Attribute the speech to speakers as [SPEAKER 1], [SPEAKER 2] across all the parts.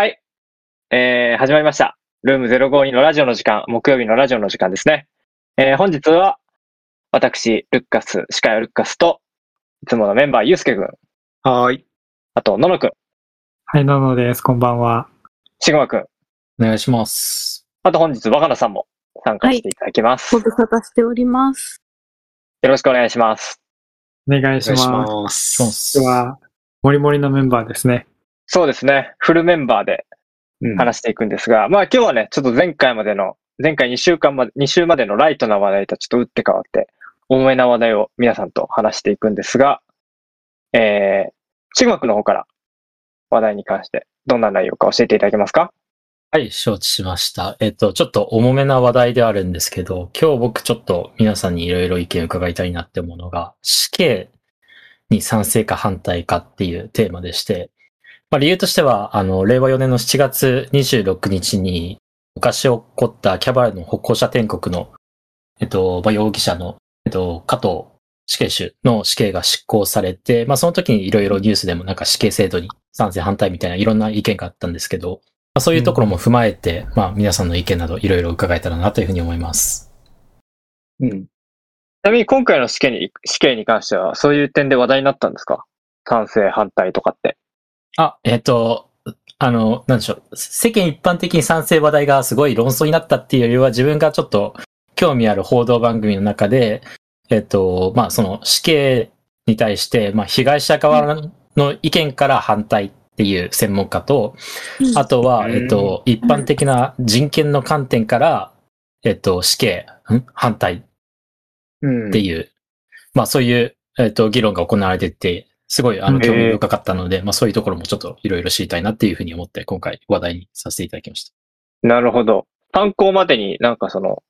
[SPEAKER 1] はい。えー、始まりました。ルーム052のラジオの時間、木曜日のラジオの時間ですね。えー、本日は、私、ルッカス、司会はルッカスと、いつものメンバー、ゆうすけくん、
[SPEAKER 2] はーい。
[SPEAKER 1] あと、ののくん、
[SPEAKER 2] はい、なのです。こんばんは。
[SPEAKER 1] しぐまくん、
[SPEAKER 3] お願いします。
[SPEAKER 1] あと本日、若菜さんも参加していただきます。
[SPEAKER 4] ご無沙汰しております。
[SPEAKER 1] よろしくお願いします。
[SPEAKER 2] お願いします。
[SPEAKER 3] ます
[SPEAKER 2] 今日は、もりもりのメンバーですね。
[SPEAKER 1] そうですね。フルメンバーで
[SPEAKER 2] うん
[SPEAKER 1] 話していくんですが、まあ今日はね、ちょっと前回までの、前回2週間まで、2週までのライトな話題とちょっと打って変わって、重めな話題を皆さんと話していくんですが、えー、ちぐまくんの方から話題に関してどんな内容か教えていただけますか？
[SPEAKER 3] はい、承知しました。えっと、ちょっと重めな話題ではあるんですけど、今日僕ちょっと皆さんにいろいろ意見を伺いたいなって思うのが、死刑に賛成か反対かっていうテーマでして、まあ理由としては、あの、令和4年の7月26日に、昔起こったキャバレーの歩行者天国の、えっと、まあ、容疑者の、えっと、加藤死刑囚の死刑が執行されて、まあその時にいろいろニュースでもなんか死刑制度に賛成反対みたいないろんな意見があったんですけど、まあ、そういうところも踏まえて、まあ皆さんの意見などいろいろ伺えたらなというふうに思います。
[SPEAKER 2] うん。
[SPEAKER 1] ちなみに今回の死刑に、死刑に関しては、そういう点で話題になったんですか？賛成、反対とかって。
[SPEAKER 3] あ、えっ、と、あの、なんでしょう。世間一般的に賛成話題がすごい論争になったっていうよりは自分がちょっと興味ある報道番組の中で、えっ、と、まあその死刑に対して、まあ被害者側の意見から反対っていう専門家と、あとは、
[SPEAKER 1] うん。
[SPEAKER 3] えっと、一般的な人権の観点から、えっと、死刑、ん？反対
[SPEAKER 1] うん
[SPEAKER 3] っていう、まあそういう、えっと、議論が行われてて、すごい、あの、
[SPEAKER 2] うん
[SPEAKER 3] 興味深かったので、まあそういうところもちょっといろいろ知りたいなっていうふうに思って、今回話題にさせていただきました。
[SPEAKER 1] なるほど。参考までになんかその、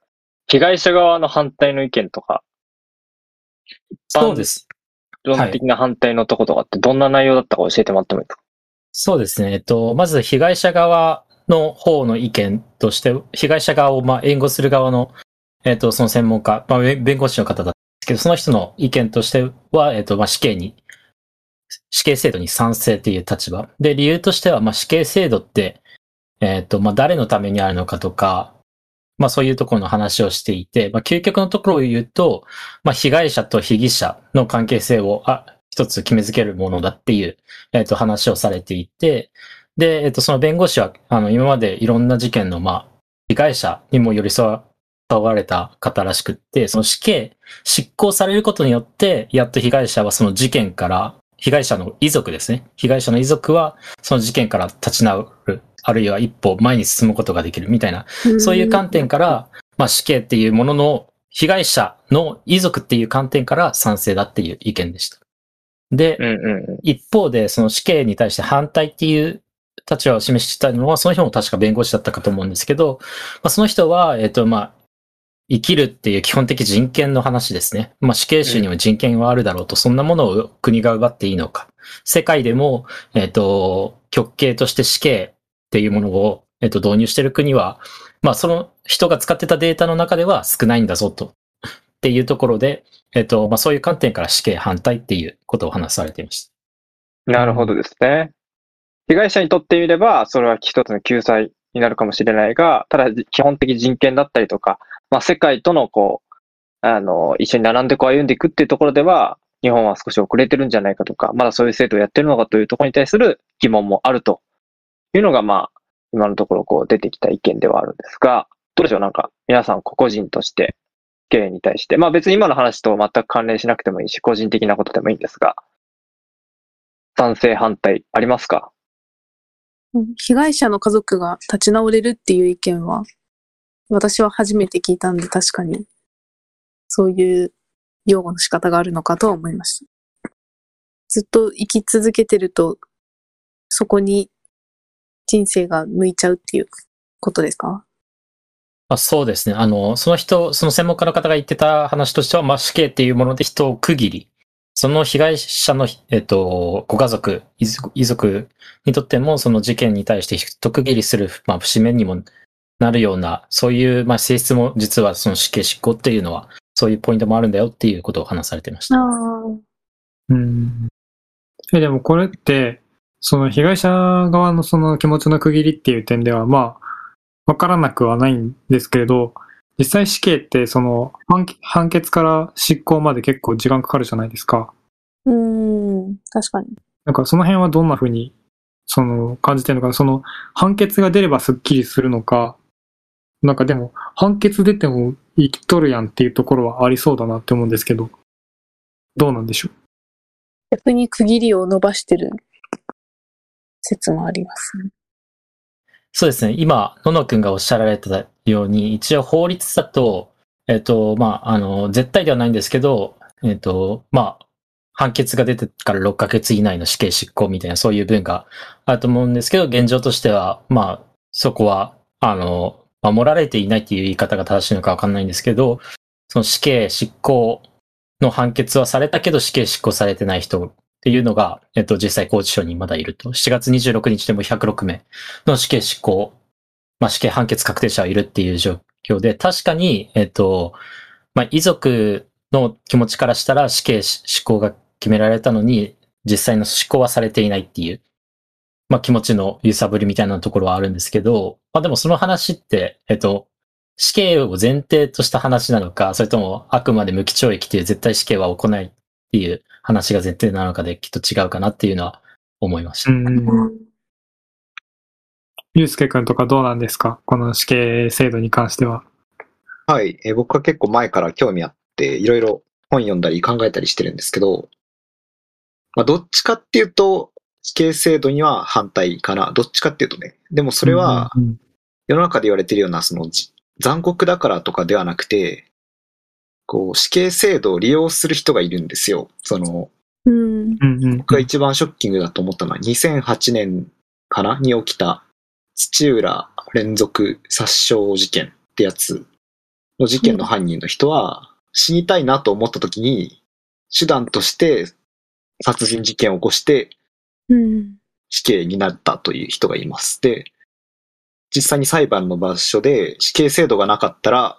[SPEAKER 1] 被害者側の反対の意見とか、
[SPEAKER 3] そうです。
[SPEAKER 1] 論的な反対のとことかってどんな内容だったか教えてもらってもいいですか？
[SPEAKER 3] そうですね。えっと、まず被害者側の方の意見として、被害者側をまあ援護する側の、えっと、その専門家、まあ、弁弁護士の方だったんですけど、その人の意見としては、えっと、まあ、死刑に、死刑制度に賛成っていう立場。で、理由としては、まあ、死刑制度って、えっと、まあ、誰のためにあるのかとか、まあ、そういうところの話をしていて、まあ、究極のところを言うと、まあ、被害者と被疑者の関係性を、あ、一つ決めつけるものだっていう、えっ、と、話をされていて、で、えっ、と、その弁護士は、あの、今までいろんな事件の、まあ、被害者にも寄り添われた方らしくって、その死刑、執行されることによって、やっと被害者はその事件から、被害者の遺族ですね。被害者の遺族は、その事件から立ち直る、あるいは一歩前に進むことができるみたいな、そういう観点から、まあ死刑っていうものの被害者の遺族っていう観点から賛成だっていう意見でした。で、
[SPEAKER 1] うんうんうん。
[SPEAKER 3] 一方で、その死刑に対して反対っていう立場を示したのは、その人も確か弁護士だったかと思うんですけど、まあ、その人は、えっ、と、まあ、生きるっていう基本的人権の話ですね。まあ、死刑囚にも人権はあるだろうと、そんなものを国が奪っていいのか。世界でも、えっ、と、極刑として死刑っていうものを、えっ、と、導入してる国は、まあ、その人が使ってたデータの中では少ないんだぞと。っていうところで、えっ、と、まあ、そういう観点から死刑反対っていうことを話されていました。
[SPEAKER 1] なるほどですね。被害者にとってみれば、それは一つの救済になるかもしれないが、ただ基本的人権だったりとか、まあ世界とのこう、あの、一緒に並んでこう歩んでいくっていうところでは、日本は少し遅れてるんじゃないかとか、まだそういう制度をやってるのかというところに対する疑問もあるというのが、まあ、今のところこう出てきた意見ではあるんですが、どうでしょう？なんか、皆さん個々人として、死刑に対して、まあ別に今の話と全く関連しなくてもいいし、個人的なことでもいいんですが、賛成反対ありますか？
[SPEAKER 4] 被害者の家族が立ち直れるっていう意見は、私は初めて聞いたんで確かに、そういう擁護の仕方があるのかとは思いました。ずっと生き続けてると、そこに人生が向いちゃうっていうことですか？
[SPEAKER 3] あそうですね。あの、その人、その専門家の方が言ってた話としては、まあ、死刑っていうもので人を区切り、その被害者の、えっと、ご家族、遺族遺族にとっても、その事件に対して一区切りする、まあ、節目にもなるような、そういう、まあ、性質も実はその死刑執行っていうのは、そういうポイントもあるんだよっていうことを話されてました。
[SPEAKER 4] あ
[SPEAKER 2] うん。え、でもこれって、その被害者側のその気持ちの区切りっていう点では、まあ、わからなくはないんですけれど、実際死刑ってその判判決から執行まで結構時間かかるじゃないですか。
[SPEAKER 4] うーん、確かに。
[SPEAKER 2] なんかその辺はどんな風にその感じてるのか、その判決が出ればスッキリするのか、なんかでも判決出ても生きとるやんっていうところはありそうだなって思うんですけど、どうなんでしょう？
[SPEAKER 4] 逆に区切りを伸ばしてる説もありますね。
[SPEAKER 3] そうですね。今、ののくんがおっしゃられたように、一応法律だと、えっ、と、まあ、あの、絶対ではないんですけど、えっ、と、まあ、判決が出てから6ヶ月以内の死刑執行みたいなそういう文があると思うんですけど、現状としては、まあ、そこは、あの、守られていないっていう言い方が正しいのかわかんないんですけど、その死刑執行の判決はされたけど死刑執行されてない人っていうのが、えっと、実際拘置所にまだいると。7月26日でも106名の死刑執行、まあ、死刑判決確定者はいるっていう状況で、確かに、えっと、まあ、遺族の気持ちからしたら死刑執行が決められたのに、実際の執行はされていないっていう、まあ、気持ちの揺さぶりみたいなところはあるんですけど、まあ、でもその話って、えっと、死刑を前提とした話なのか、それともあくまで無期懲役っていう絶対死刑は行ないっていう話が前提なのかできっと違うかなっていうのは思いました。
[SPEAKER 2] うん。ゆうすけくんとかどうなんですか？この死刑制度に関しては。
[SPEAKER 5] はい、えー僕は結構前から興味あって、いろいろ本読んだり考えたりしてるんですけど、まあ、どっちかっていうと、死刑制度には反対かな。どっちかっていうとね。でもそれは、
[SPEAKER 2] うん、
[SPEAKER 5] 世の中で言われているような、その、じ残酷だからとかではなくて、こう、死刑制度を利用する人がいるんですよ。その、
[SPEAKER 4] うん。
[SPEAKER 2] うんうん。
[SPEAKER 5] 僕が一番ショッキングだと思ったのは、2008年かなに起きた土浦連続殺傷事件ってやつの事件の犯人の人は、死にたいなと思った時に、手段として殺人事件を起こして
[SPEAKER 4] うん。
[SPEAKER 5] 死刑になったという人がいます。で、実際に裁判の場所で死刑制度がなかったら、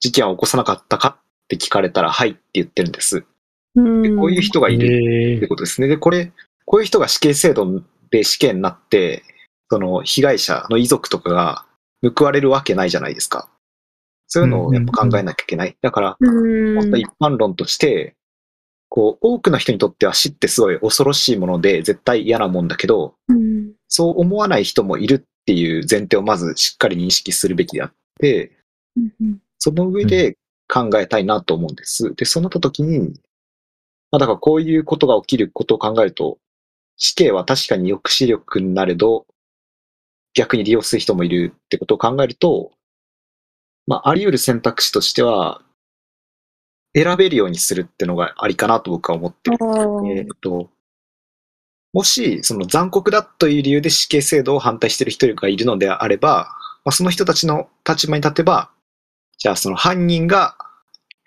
[SPEAKER 5] 事件を起こさなかったかって聞かれたら、はいって言ってるんです。
[SPEAKER 4] うん。
[SPEAKER 5] でこういう人がいるって
[SPEAKER 2] え
[SPEAKER 5] ことですね。で、これ、こういう人が死刑制度で死刑になって、その被害者の遺族とかが報われるわけないじゃないですか。そういうのをやっぱ考えなきゃいけない。だから、
[SPEAKER 4] うん。
[SPEAKER 5] もっと一般論として、こう、多くの人にとっては死ってすごい恐ろしいもので絶対嫌なもんだけど、
[SPEAKER 4] うん。
[SPEAKER 5] そう思わない人もいるっていう前提をまずしっかり認識するべきであって、
[SPEAKER 4] うん。
[SPEAKER 5] その上で考えたいなと思うんです。で、そうなった時に、まあだからこういうことが起きることを考えると、死刑は確かに抑止力になれど、逆に利用する人もいるってことを考えると、まああり得る選択肢としては、選べるようにするってのがありかなと僕は思ってる。えーっと、もし、その残酷だという理由で死刑制度を反対している人がいるのであれば、まあ、その人たちの立場に立てば、じゃあその犯人が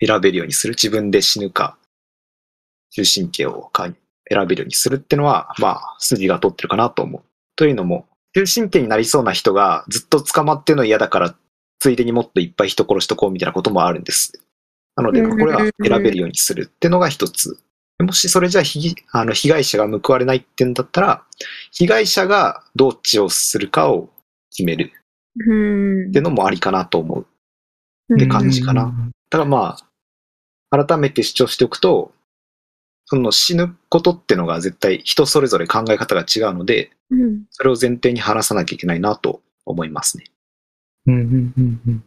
[SPEAKER 5] 選べるようにする。自分で死ぬか、終身刑をか選べるようにするってのは、まあ、筋が通ってるかなと思う。というのも、終身刑になりそうな人がずっと捕まってるの嫌だから、ついでにもっといっぱい人殺しとこうみたいなこともあるんです。なので、
[SPEAKER 4] うん
[SPEAKER 5] これは選べるようにするっていうのが一つ。もしそれじゃあの被害者が報われないってんだったら、被害者がどっちをするかを決める
[SPEAKER 4] うん。
[SPEAKER 5] っていうのもありかなと思う。
[SPEAKER 4] うん
[SPEAKER 5] って感じかな。ただまあ、改めて主張しておくと、その死ぬことってのが絶対人それぞれ考え方が違うので、
[SPEAKER 4] うん。
[SPEAKER 5] それを前提に話さなきゃいけないなと思いますね。
[SPEAKER 2] うんうんうんうん。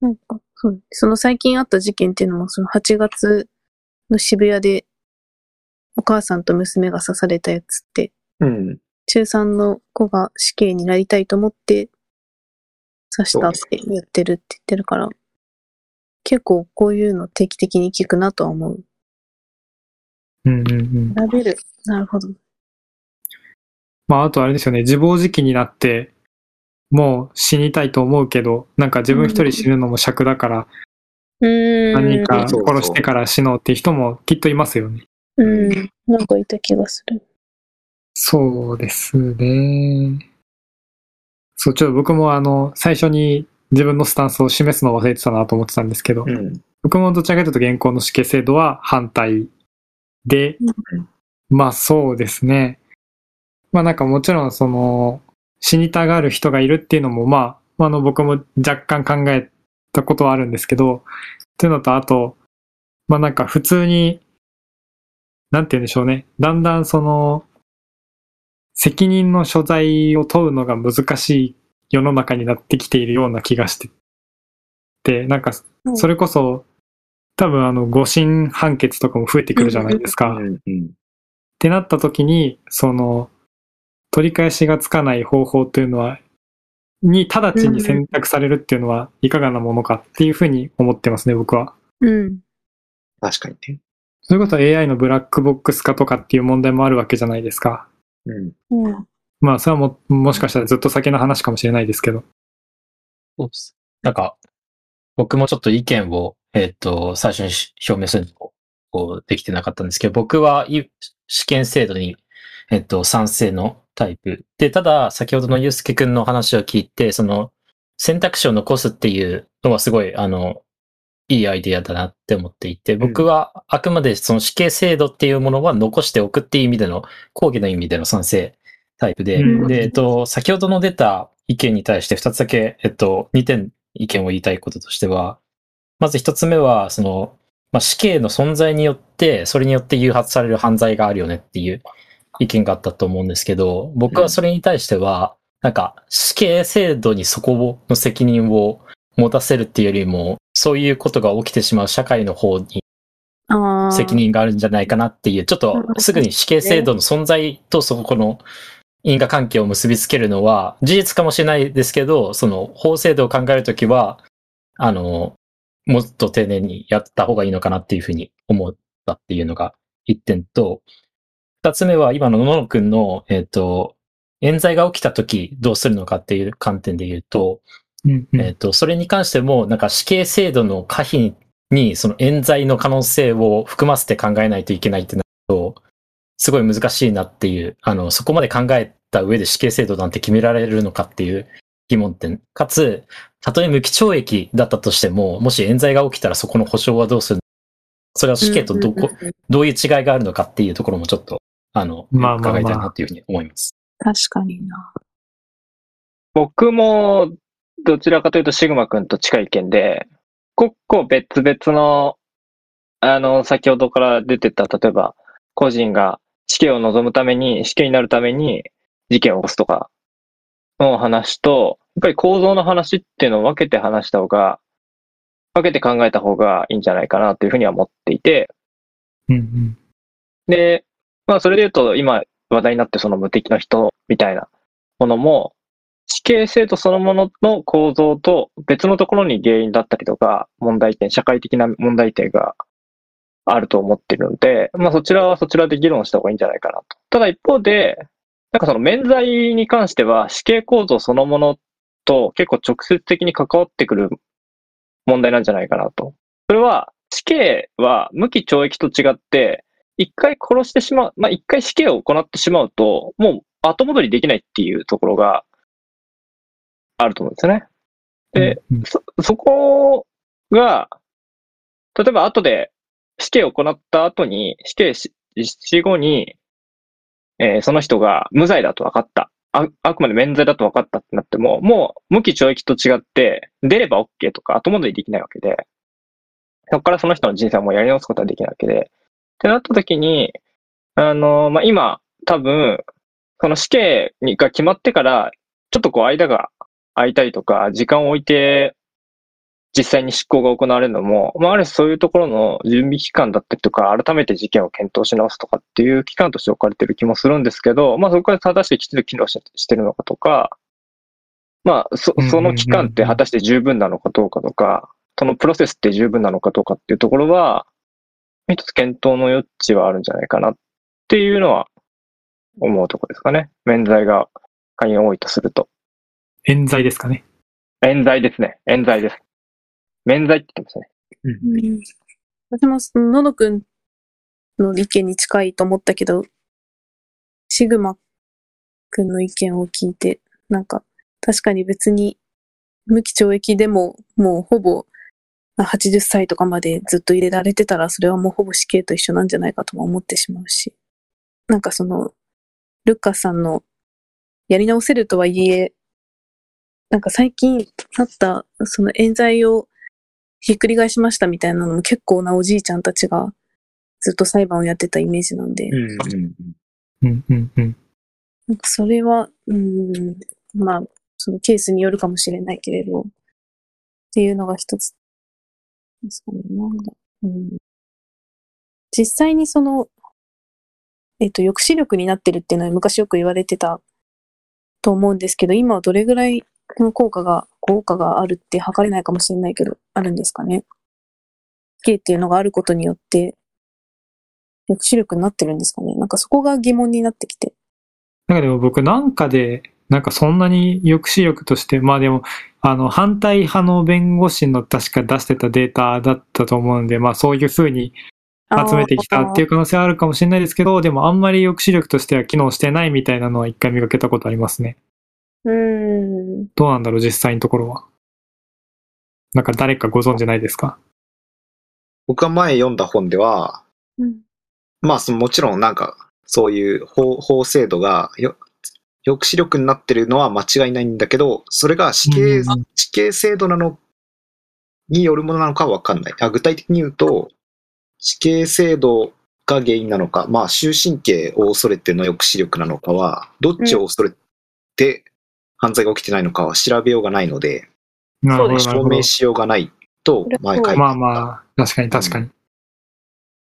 [SPEAKER 4] なんか、そう。その最近あった事件っていうのも、その8月の渋谷で、お母さんと娘が刺されたやつって、
[SPEAKER 5] うん。
[SPEAKER 4] 中3の子が死刑になりたいと思って、刺したって言ってるって言ってるから、結構こういうの定期的に聞くなとは思う。
[SPEAKER 2] うんうんうん。
[SPEAKER 4] 選べる。なるほど。
[SPEAKER 2] まあ、あとあれですよね、自暴自棄になって、もう死にたいと思うけど、なんか自分一人死ぬのも尺だから、
[SPEAKER 4] うーん。
[SPEAKER 2] 何か殺してから死のうっていう人もきっといますよね。
[SPEAKER 4] うん。なんかいた気がする。
[SPEAKER 2] そうですね。そう、ちょっと僕もあの、最初に自分のスタンスを示すのを忘れてたなと思ってたんですけど、
[SPEAKER 5] うん。
[SPEAKER 2] 僕もどちらかというと現行の死刑制度は反対で、
[SPEAKER 5] うん
[SPEAKER 2] まあそうですね。まあなんかもちろんその、死にたがる人がいるっていうのも、まあ、あの僕も若干考えたことはあるんですけど、っていうのとあと、まあなんか普通に、なんて言うんでしょうね。だんだんその、責任の所在を問うのが難しい世の中になってきているような気がしてて、なんか、それこそ、多分あの、誤審判決とかも増えてくるじゃないですか。
[SPEAKER 5] うんうん
[SPEAKER 2] ってなった時に、その、取り返しがつかない方法というのは、に直ちに選択されるっていうのはいかがなものかっていうふうに思ってますね、僕は。
[SPEAKER 4] うん。
[SPEAKER 5] 確かにね。
[SPEAKER 2] それこそ AI のブラックボックス化とかっていう問題もあるわけじゃないですか。
[SPEAKER 5] うん。
[SPEAKER 4] うん。
[SPEAKER 2] まあ、それはも、もしかしたらずっと先の話かもしれないですけど。
[SPEAKER 3] そうです。なんか、僕もちょっと意見を、えっ、と、最初にし表明するのをこうできてなかったんですけど、僕はい試験制度に、えっ、と、賛成のタイプ。で、ただ、先ほどのゆうすけくんの話を聞いて、その、選択肢を残すっていうのはすごい、あの、いいアイディアだなって思っていて、僕はあくまでその死刑制度っていうものは残しておくっていう意味での、講義の意味での賛成タイプで、
[SPEAKER 2] うん
[SPEAKER 3] で、えっと、先ほどの出た意見に対して2つだけ、えっと、2点意見を言いたいこととしては、まず1つ目は、その、まあ、死刑の存在によって、それによって誘発される犯罪があるよねっていう意見があったと思うんですけど、僕はそれに対しては、なんか、死刑制度にそこの責任を持たせるっていうよりも、そういうことが起きてしまう社会の方に。責任があるんじゃないかなっていう、ちょっとすぐに死刑制度の存在とそこの因果関係を結びつけるのは事実かもしれないですけど、その法制度を考えるときは、あの、もっと丁寧にやった方がいいのかなっていうふうに思ったっていうのが一点と、二つ目は今の野野くんの、えっ、と、冤罪が起きたときどうするのかっていう観点で言うと、
[SPEAKER 2] うんうん。
[SPEAKER 3] えっ、と、それに関しても、なんか死刑制度の可否に、その冤罪の可能性を含ませて考えないといけないってなると、すごい難しいなっていう、あの、そこまで考えた上で死刑制度なんて決められるのかっていう疑問点。かつ、たとえ無期懲役だったとしても、もし冤罪が起きたらそこの保証はどうするのそれは死刑とどこ、
[SPEAKER 4] うんうんうん。
[SPEAKER 3] どういう違いがあるのかっていうところもちょっと、あの、
[SPEAKER 2] まあまあまあ
[SPEAKER 3] 伺いたいなっていうふうに思います。
[SPEAKER 4] 確かにな。
[SPEAKER 1] 僕も、どちらかというとシグマ君と近い意見で、個々別々の、あの、先ほどから出てた、例えば、個人が死刑を望むために、死刑になるために事件を起こすとかの話と、やっぱり構造の話っていうのを分けて話した方が、分けて考えた方がいいんじゃないかなというふうには思っていて、
[SPEAKER 2] うんうん
[SPEAKER 1] で、まあそれで言うと今話題になってその無敵の人みたいなものも、死刑制度そのものの構造と別のところに原因だったりとか、問題点、社会的な問題点があると思っているので、まあそちらはそちらで議論した方がいいんじゃないかなと。ただ一方で、なんかその免罪に関しては死刑構造そのものと結構直接的に関わってくる問題なんじゃないかなと。それは死刑は無期懲役と違って、一回殺してしまう、まあ、一回死刑を行ってしまうと、もう後戻りできないっていうところがあると思うんですよね。で、
[SPEAKER 2] うん
[SPEAKER 1] そ、そこが、例えば後で死刑を行った後に、死刑し死後に、えーその人が無罪だと分かった。ああくまで免罪だと分かったってなっても、もう無期懲役と違って、出れば OK とか後戻りできないわけで、そこからその人の人生をもうやり直すことはできないわけで、ってなった時に、あの、まあ、今、多分、その死刑にが決まってから、ちょっとこう間が空いたりとか、時間を置いて、実際に執行が行われるのも、まあ、ある種そういうところの準備期間だったりとか、改めて事件を検討し直すとかっていう期間として置かれてる気もするんですけど、まあ、そこから正してきちんと機能ししてるのかとか、まあ、そその期間って果たして十分なのかどうかとか、そのプロセスって十分なのかどうかっていうところは、一つ検討の余地はあるんじゃないかなっていうのは思うところですかね。免罪が会員多いとすると。
[SPEAKER 2] 冤罪ですかね。
[SPEAKER 1] 冤罪ですね。冤罪です。免罪って言ってましたね。
[SPEAKER 4] うん私もその、ののくんの意見に近いと思ったけど、シグマくんの意見を聞いて、なんか、確かに別に無期懲役でも、もうほぼ、まあ80歳とかまでずっと入れられてたら、それはもうほぼ死刑と一緒なんじゃないかとも思ってしまうし。なんかその、ルッカスさんのやり直せるとはいえ、なんか最近あった、その冤罪をひっくり返しましたみたいなのも結構なおじいちゃんたちがずっと裁判をやってたイメージなんで、
[SPEAKER 5] うんうん
[SPEAKER 2] うんうんうん。
[SPEAKER 4] なんかそれは、うん、まあ、そのケースによるかもしれないけれど、っていうのが一つですかね。なんだ、うん。実際にその、えっと、抑止力になってるっていうのは昔よく言われてたと思うんですけど、今はどれぐらいの効果が、効果があるって測れないかもしれないけど、あるんですかね。死刑っていうのがあることによって、抑止力になってるんですかね。なんかそこが疑問になってきて。
[SPEAKER 2] なんかでも僕なんかで、なんかそんなに抑止力として、まあでも、あの、反対派の弁護士の確か出してたデータだったと思うんで、まあそういうふうに集めてきたっていう可能性はあるかもしれないですけど、でもあんまり抑止力としては機能してないみたいなのは一回見かけたことありますね。
[SPEAKER 4] うーん。
[SPEAKER 2] どうなんだろう、実際のところは。なんか誰かご存知ないですか？
[SPEAKER 5] 僕が前読んだ本では、
[SPEAKER 4] うん。
[SPEAKER 5] まあ、そのもちろんなんか、そういう法法制度がよ抑止力になってるのは間違いないんだけど、それが死刑、
[SPEAKER 2] うん
[SPEAKER 5] 死刑制度なのによるものなのかはわかんない。あ具体的に言うと、死刑制度が原因なのか、まあ、終身刑を恐れての抑止力なのかは、どっちを恐れて犯罪が起きてないのかは調べようがないので、証明。しようがないと前書いてた。
[SPEAKER 2] まあまあ、確かに確かに。